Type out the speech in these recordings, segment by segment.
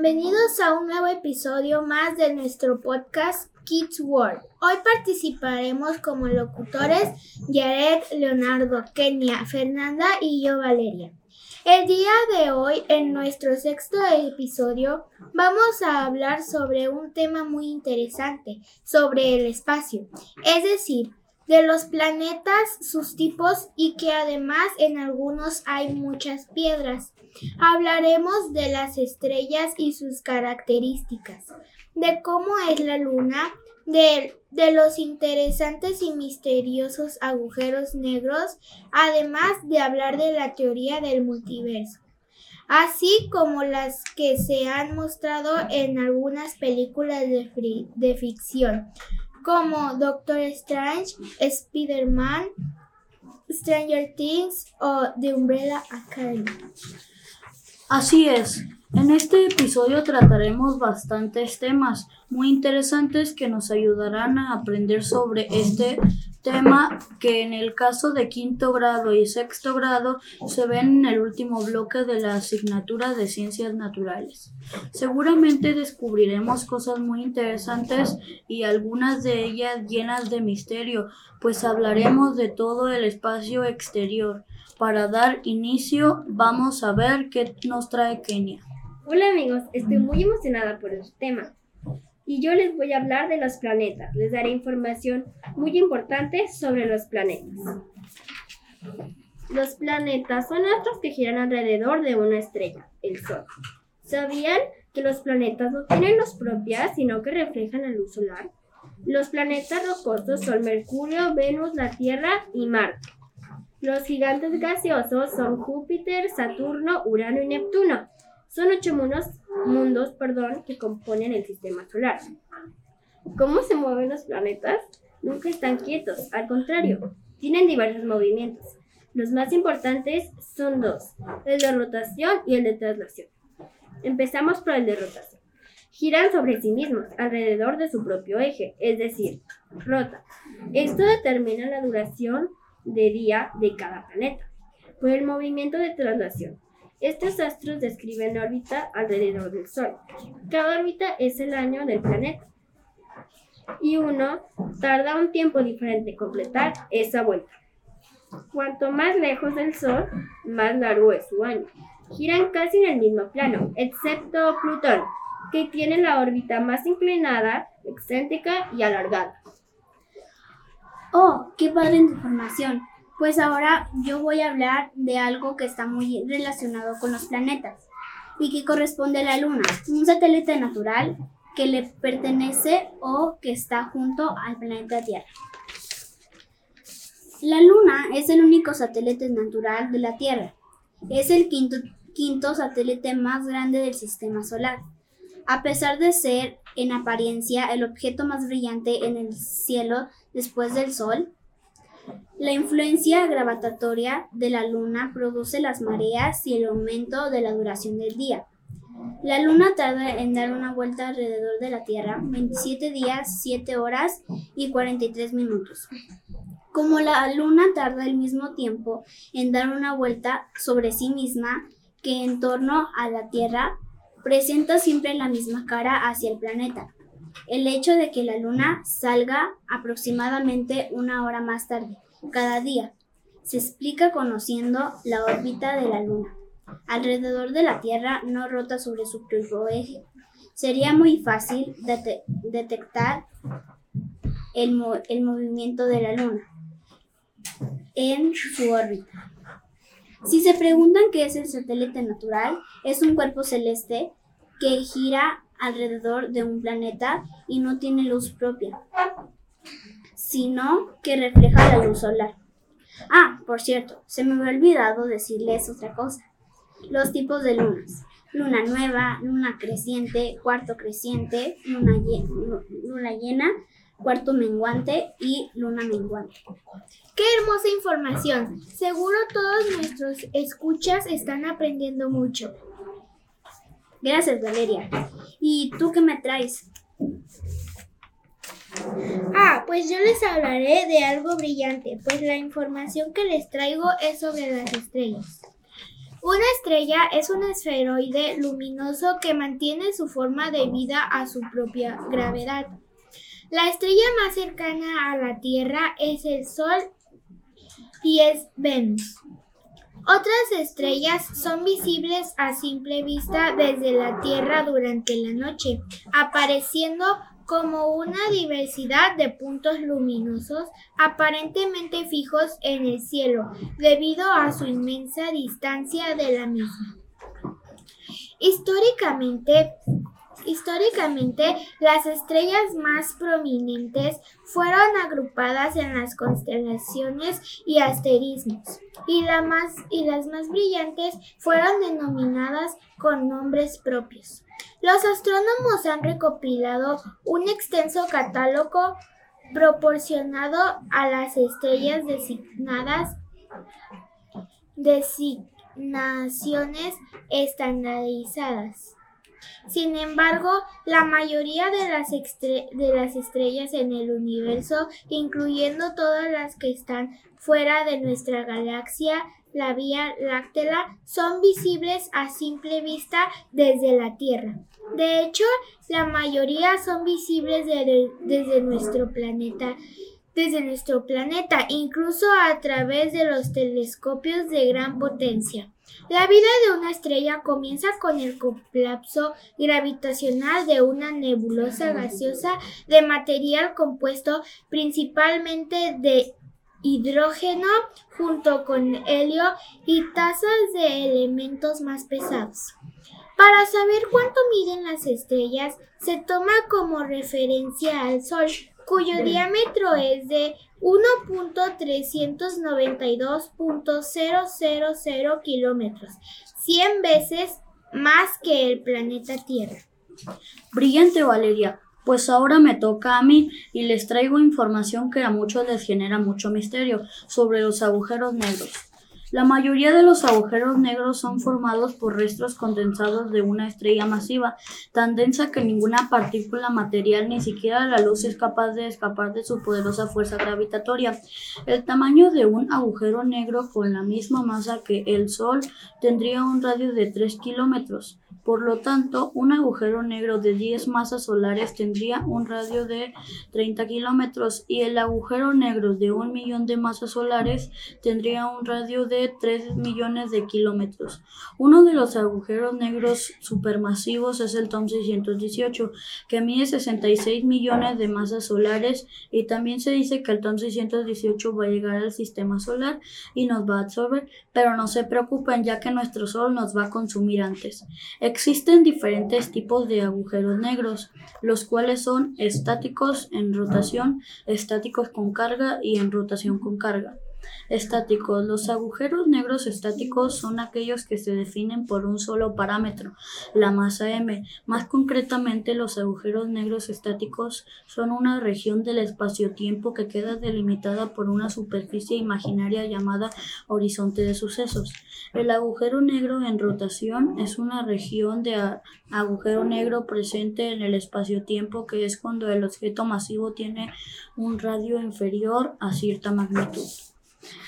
Bienvenidos a un nuevo episodio más de nuestro podcast Kids World. Hoy participaremos como locutores Jared, Leonardo, Kenia, Fernanda y yo Valeria. El día de hoy, en nuestro sexto episodio, vamos a hablar sobre un tema muy interesante, sobre el espacio, es decir, de los planetas, sus tipos y que además en algunos hay muchas piedras. Hablaremos de las estrellas y sus características, de cómo es la luna, de, de, los interesantes y misteriosos agujeros negros, además de hablar de la teoría del multiverso, así como las que se han mostrado en algunas películas de, de ficción como Doctor Strange, Spider-Man, Stranger Things o The Umbrella Academy. Así es. En este episodio trataremos bastantes temas muy interesantes que nos ayudarán a aprender sobre este tema que en el caso de quinto grado y sexto grado se ven en el último bloque de la asignatura de ciencias naturales. Seguramente descubriremos cosas muy interesantes y algunas de ellas llenas de misterio, pues hablaremos de todo el espacio exterior. Para dar inicio, vamos a ver qué nos trae Kenia. Hola amigos, estoy muy emocionada por este tema y yo les voy a hablar de los planetas. Les daré información muy importante sobre los planetas. Los planetas son astros que giran alrededor de una estrella, el Sol. ¿Sabían que los planetas no tienen luz propia, sino que reflejan la luz solar? Los planetas rocosos son Mercurio, Venus, la Tierra y Marte. Los gigantes gaseosos son Júpiter, Saturno, Urano y Neptuno. Son ocho mundos, mundos perdón, que componen el sistema solar. ¿Cómo se mueven los planetas? Nunca están quietos, al contrario, tienen diversos movimientos. Los más importantes son dos, el de rotación y el de traslación. Empezamos por el de rotación. Giran sobre sí mismos, alrededor de su propio eje, es decir, rota. Esto determina la duración de día de cada planeta. Por el movimiento de traslación, estos astros describen órbita alrededor del Sol. Cada órbita es el año del planeta. Y uno tarda un tiempo diferente en completar esa vuelta. Cuanto más lejos del Sol, más largo es su año. Giran casi en el mismo plano, excepto Plutón, que tiene la órbita más inclinada, excéntrica y alargada. Oh, qué padre información. Pues ahora yo voy a hablar de algo que está muy relacionado con los planetas y que corresponde a la Luna, un satélite natural que le pertenece o que está junto al planeta Tierra. La Luna es el único satélite natural de la Tierra. Es el quinto, quinto satélite más grande del sistema solar. A pesar de ser en apariencia el objeto más brillante en el cielo después del Sol, la influencia gravitatoria de la Luna produce las mareas y el aumento de la duración del día. La Luna tarda en dar una vuelta alrededor de la Tierra 27 días, 7 horas y 43 minutos. Como la Luna tarda el mismo tiempo en dar una vuelta sobre sí misma que en torno a la Tierra, presenta siempre la misma cara hacia el planeta. El hecho de que la Luna salga aproximadamente una hora más tarde cada día. Se explica conociendo la órbita de la Luna. Alrededor de la Tierra no rota sobre su propio eje. Sería muy fácil detectar el, el movimiento de la Luna en su órbita. Si se preguntan qué es el satélite natural, es un cuerpo celeste que gira alrededor de un planeta y no tiene luz propia sino que refleja la luz solar. Ah, por cierto, se me había olvidado decirles otra cosa. Los tipos de lunas. Luna nueva, luna creciente, cuarto creciente, luna, llena, cuarto menguante y luna menguante. ¡Qué hermosa información! Seguro todos nuestros escuchas están aprendiendo mucho. Gracias, Valeria. ¿Y tú qué me traes? Ah, pues yo les hablaré de algo brillante, pues la información que les traigo es sobre las estrellas. Una estrella es un esferoide luminoso que mantiene su forma debido a su propia gravedad. La estrella más cercana a la Tierra es el Sol y es Venus. Otras estrellas son visibles a simple vista desde la Tierra durante la noche, apareciendo como una diversidad de puntos luminosos aparentemente fijos en el cielo debido a su inmensa distancia de la misma. Históricamente, Históricamente, las estrellas más prominentes fueron agrupadas en las constelaciones y asterismos, y, las más brillantes fueron denominadas con nombres propios. Los astrónomos han recopilado un extenso catálogo proporcionado a las estrellas designadas designaciones estandarizadas. Sin embargo, la mayoría de las, estrellas en el universo, incluyendo todas las que están fuera de nuestra galaxia, la Vía Láctea, son visibles a simple vista desde la Tierra. De hecho, la mayoría son visibles desde nuestro planeta desde nuestro planeta, incluso a través de los telescopios de gran potencia. La vida de una estrella comienza con el colapso gravitacional de una nebulosa gaseosa de material compuesto principalmente de hidrógeno junto con helio y tazas de elementos más pesados. Para saber cuánto miden las estrellas, se toma como referencia al Sol, cuyo diámetro es de 1.392.000 kilómetros, 100 veces más que el planeta Tierra. Brillante Valeria, pues ahora me toca a mí y les traigo información que a muchos les genera mucho misterio sobre los agujeros negros. La mayoría de los agujeros negros son formados por restos condensados de una estrella masiva, tan densa que ninguna partícula material, ni siquiera la luz, es capaz de escapar de su poderosa fuerza gravitatoria. El tamaño de un agujero negro con la misma masa que el Sol tendría un radio de 3 kilómetros. Por lo tanto, un agujero negro de 10 masas solares tendría un radio de 30 kilómetros y el agujero negro de un millón de masas solares tendría un radio de 3 millones de kilómetros. Uno de los agujeros negros supermasivos es el TOM 618, que mide 66 millones de masas solares y también se dice que el TOM 618 va a llegar al sistema solar y nos va a absorber, pero no se preocupen ya que nuestro Sol nos va a consumir antes. Existen diferentes tipos de agujeros negros, los cuales son estáticos en rotación, estáticos con carga y en rotación con carga. Estáticos. Los agujeros negros estáticos son aquellos que se definen por un solo parámetro, la masa m. Más concretamente, los agujeros negros estáticos son una región del espacio-tiempo que queda delimitada por una superficie imaginaria llamada horizonte de sucesos. El agujero negro en rotación es una región de agujero negro presente en el espacio-tiempo que es cuando el objeto masivo tiene un radio inferior a cierta magnitud.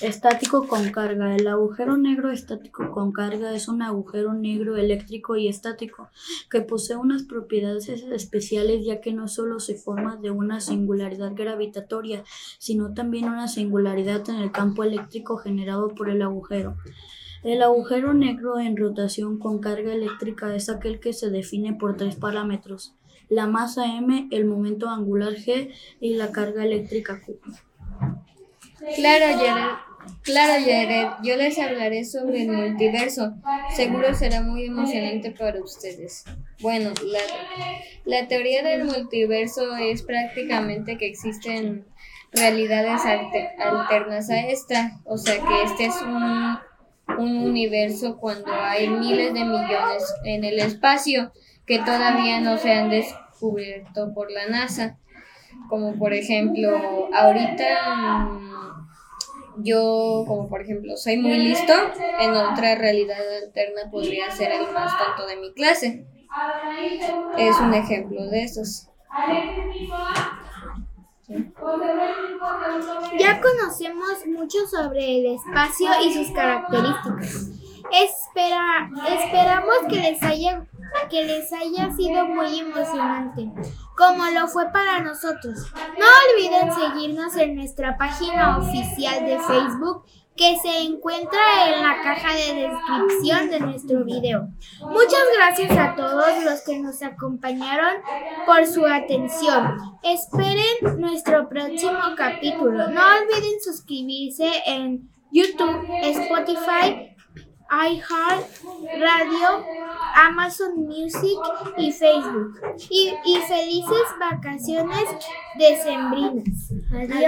Estático con carga. El agujero negro estático con carga es un agujero negro eléctrico y estático que posee unas propiedades especiales ya que no solo se forma de una singularidad gravitatoria, sino también una singularidad en el campo eléctrico generado por el agujero. El agujero negro en rotación con carga eléctrica es aquel que se define por tres parámetros, la masa m, el momento angular g y la carga eléctrica q. Claro, Jared. Claro. Yo les hablaré sobre el multiverso. Seguro será muy emocionante para ustedes. Bueno, la, teoría del multiverso es prácticamente que existen realidades alternas a esta. O sea que este es un universo cuando hay miles de millones en el espacio que todavía no se han descubierto por la NASA. Como por ejemplo, ahorita yo, como por ejemplo, soy muy listo, en otra realidad alterna podría ser el más tonto de mi clase. Es un ejemplo de esos. Ya conocemos mucho sobre el espacio y sus características. Espera, esperamos que les haya que les haya sido muy emocionante, como lo fue para nosotros. No olviden seguirnos en nuestra página oficial de Facebook que se encuentra en la caja de descripción de nuestro video. Muchas gracias a todos los que nos acompañaron por su atención. Esperen nuestro próximo capítulo. No olviden suscribirse en YouTube, Spotify, iHeart Radio, Amazon Music y Facebook. Y, y felices vacaciones decembrinas. Adiós.